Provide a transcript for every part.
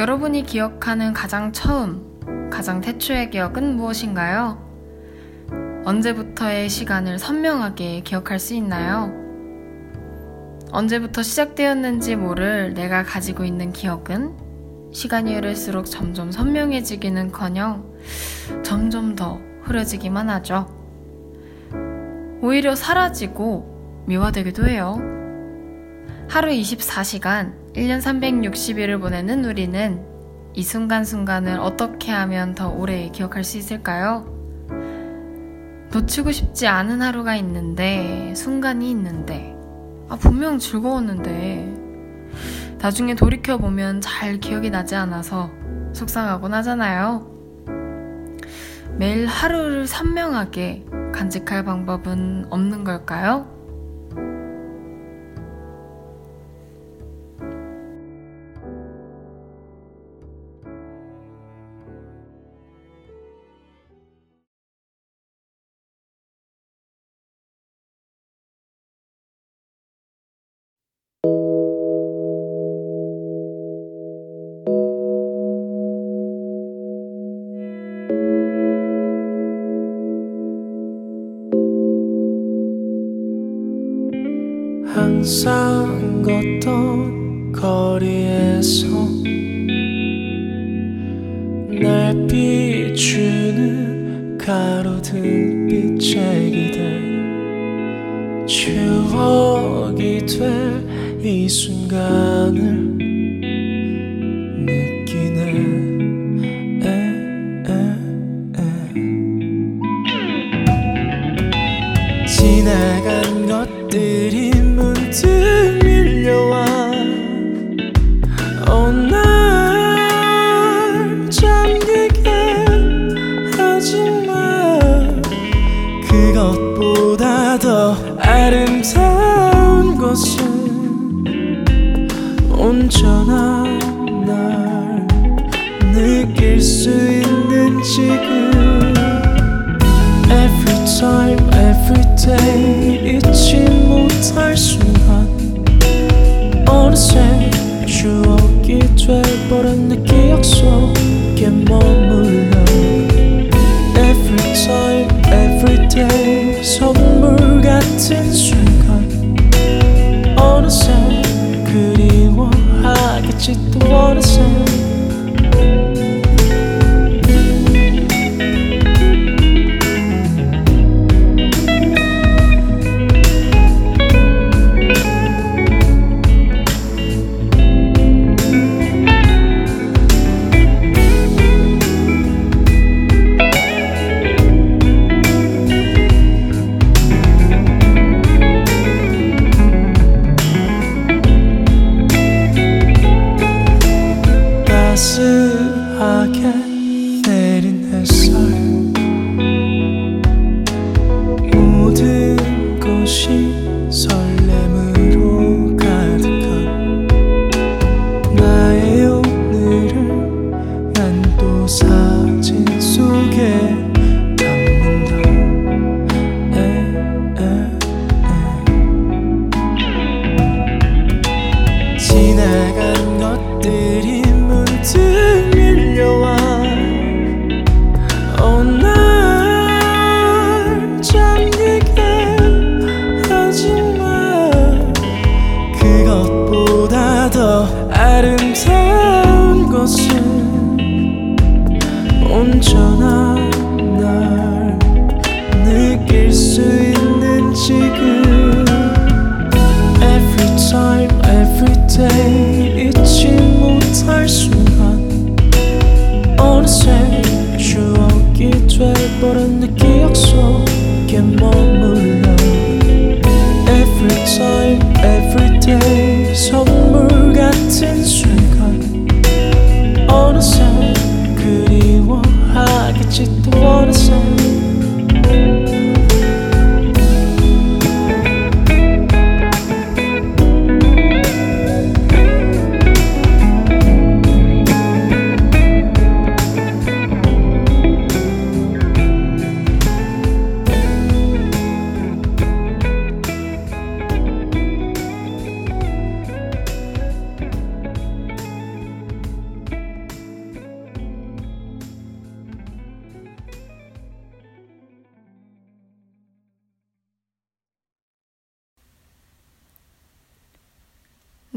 여러분이 기억하는 가장 처음, 가장 태초의 기억은 무엇인가요? 언제부터의 시간을 선명하게 기억할 수 있나요? 언제부터 시작되었는지 모를 내가 가지고 있는 기억은 시간이 흐를수록 점점 선명해지기는 커녕 점점 더 흐려지기만 하죠. 오히려 사라지고 미화되기도 해요. 하루 24시간, 1년 360일을 보내는 우리는 이 순간순간을 어떻게 하면 더 오래 기억할 수 있을까요? 놓치고 싶지 않은 하루가 있는데, 순간이 있는데, 아, 분명 즐거웠는데, 나중에 돌이켜보면 잘 기억이 나지 않아서 속상하곤 하잖아요. 매일 하루를 선명하게 간직할 방법은 없는 걸까요? 항상 걷던 거리에서 날 비추는 가로등 빛에 기대 추억이 될 이 순간을 더 아름다운 것은 온전한 날 느낄 수 있는 지금. Every time, every day 잊지 못할 순간 어느새 추억이 돼버린 내 기억 속 지나간 것들이 문득 밀려와 어, 날 잠기게 하지만 그것보다 더 아름다운 것은 온전한 날 느낄 수 있는 지금 그리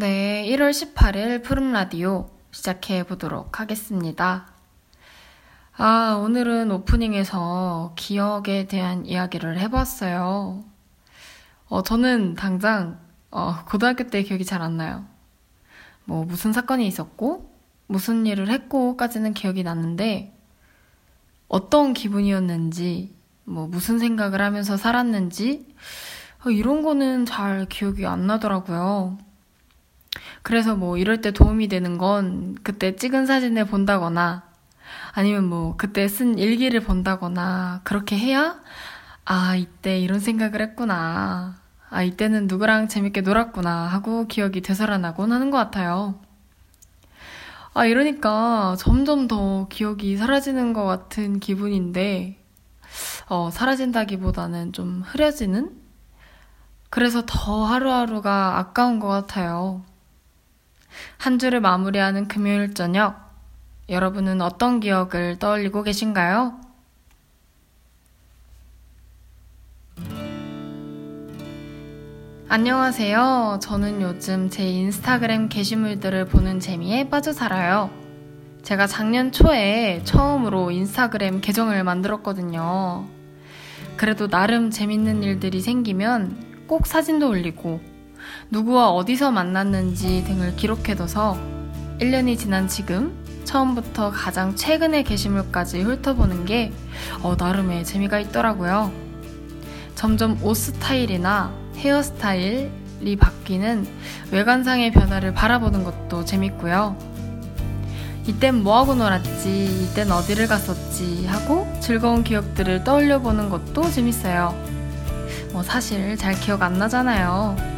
네, 1월 18일 푸른 라디오 시작해 보도록 하겠습니다. 아, 오늘은 오프닝에서 기억에 대한 이야기를 해봤어요. 어, 저는 당장, 어, 고등학교 때 기억이 잘 안 나요. 뭐, 무슨 사건이 있었고, 무슨 일을 했고까지는 기억이 났는데, 어떤 기분이었는지, 뭐, 무슨 생각을 하면서 살았는지, 어, 이런 거는 잘 기억이 안 나더라고요. 그래서 뭐 이럴 때 도움이 되는 건 그때 찍은 사진을 본다거나 아니면 뭐 그때 쓴 일기를 본다거나 그렇게 해야 아, 이때 이런 생각을 했구나. 아, 이때는 누구랑 재밌게 놀았구나 하고 기억이 되살아나곤 하는 것 같아요. 아, 이러니까 점점 더 기억이 사라지는 것 같은 기분인데, 어, 사라진다기보다는 좀 흐려지는? 그래서 더 하루하루가 아까운 것 같아요. 한 주를 마무리하는 금요일 저녁, 여러분은 어떤 기억을 떠올리고 계신가요? 안녕하세요. 저는 요즘 제 인스타그램 게시물들을 보는 재미에 빠져 살아요. 제가 작년 초에 처음으로 인스타그램 계정을 만들었거든요. 그래도 나름 재밌는 일들이 생기면 꼭 사진도 올리고 누구와 어디서 만났는지 등을 기록해둬서 1년이 지난 지금 처음부터 가장 최근의 게시물까지 훑어보는 게 어, 나름의 재미가 있더라고요. 점점 옷 스타일이나 헤어스타일이 바뀌는 외관상의 변화를 바라보는 것도 재밌고요. 이땐 뭐하고 놀았지, 이땐 어디를 갔었지 하고 즐거운 기억들을 떠올려 보는 것도 재밌어요. 뭐 사실 잘 기억 안 나잖아요.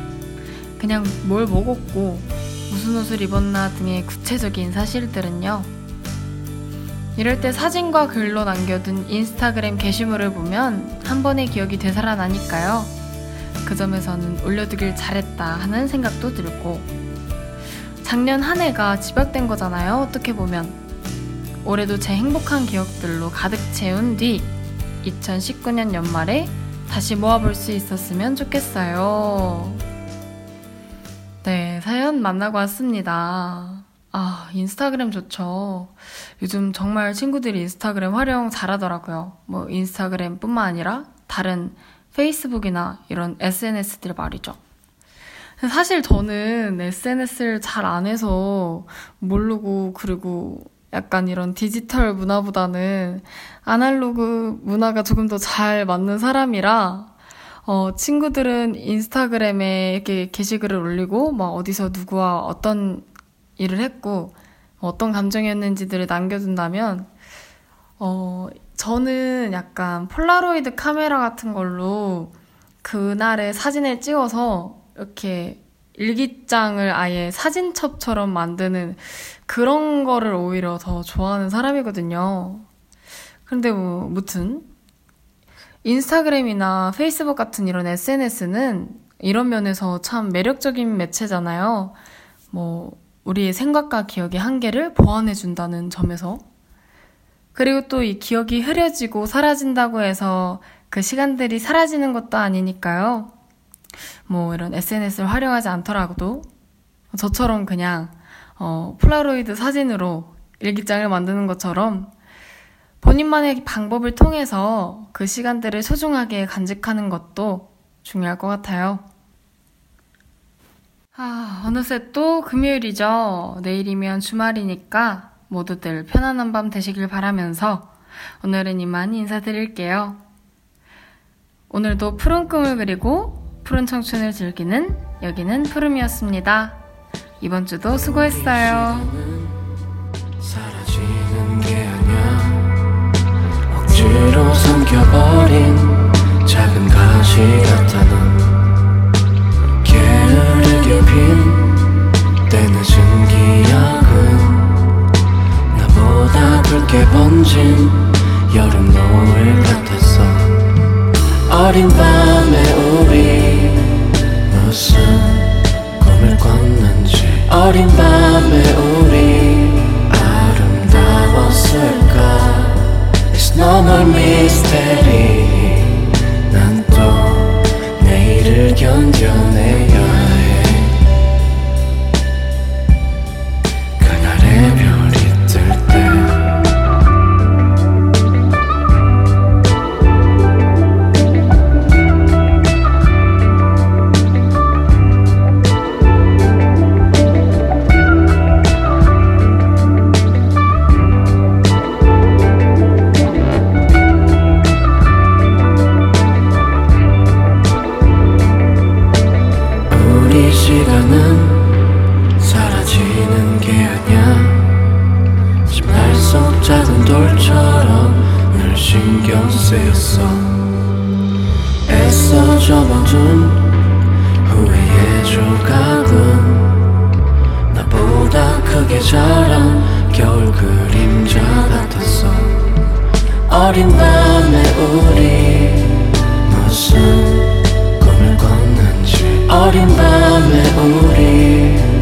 그냥 뭘 먹었고 무슨 옷을 입었나 등의 구체적인 사실들은요. 이럴 때 사진과 글로 남겨둔 인스타그램 게시물을 보면 한 번의 기억이 되살아나니까요. 그 점에서는 올려두길 잘했다 하는 생각도 들고 작년 한 해가 집약된 거잖아요. 어떻게 보면 올해도 제 행복한 기억들로 가득 채운 뒤 2019년 연말에 다시 모아볼 수 있었으면 좋겠어요. 만나고 왔습니다. 아, 인스타그램 좋죠. 요즘 정말 친구들이 인스타그램 활용 잘하더라고요. 뭐, 인스타그램 뿐만 아니라 다른 페이스북이나 이런 SNS들 말이죠. 사실 저는 SNS를 잘 안 해서 모르고, 그리고 약간 이런 디지털 문화보다는 아날로그 문화가 조금 더 잘 맞는 사람이라 어, 친구들은 인스타그램에 이렇게 게시글을 올리고, 막 어디서 누구와 어떤 일을 했고, 어떤 감정이었는지들을 남겨둔다면, 어, 저는 약간 폴라로이드 카메라 같은 걸로 그날의 사진을 찍어서 이렇게 일기장을 아예 사진첩처럼 만드는 그런 거를 오히려 더 좋아하는 사람이거든요. 근데 뭐, 무튼, 인스타그램이나 페이스북 같은 이런 SNS는 이런 면에서 참 매력적인 매체잖아요. 뭐, 우리의 생각과 기억의 한계를 보완해준다는 점에서. 그리고 또 이 기억이 흐려지고 사라진다고 해서 그 시간들이 사라지는 것도 아니니까요. 뭐 이런 SNS를 활용하지 않더라도 저처럼 그냥 어, 폴라로이드 사진으로 일기장을 만드는 것처럼 본인만의 방법을 통해서 그 시간들을 소중하게 간직하는 것도 중요할 것 같아요. 아, 어느새 또 금요일이죠. 내일이면 주말이니까 모두들 편안한 밤 되시길 바라면서 오늘은 이만 인사드릴게요. 오늘도 푸른 꿈을 그리고 푸른 청춘을 즐기는 여기는 푸름이었습니다. 이번 주도 수고했어요. 억지로 삼켜버린 작은 가시 같아 넌 게으르게 핀 때늦은 기억은 나보다 붉게 번진 여름 노을 같았어. 어린 밤에 우리 무슨 꿈을 꿨는지. 어린 밤 Amor mistério 신경 쓰였어. 애써 접어둔 후회의 조각은 나보다 크게 자란 겨울 그림자 같았어. 어린 밤에 우리 무슨 꿈을 꿨는지. 어린 밤에 우리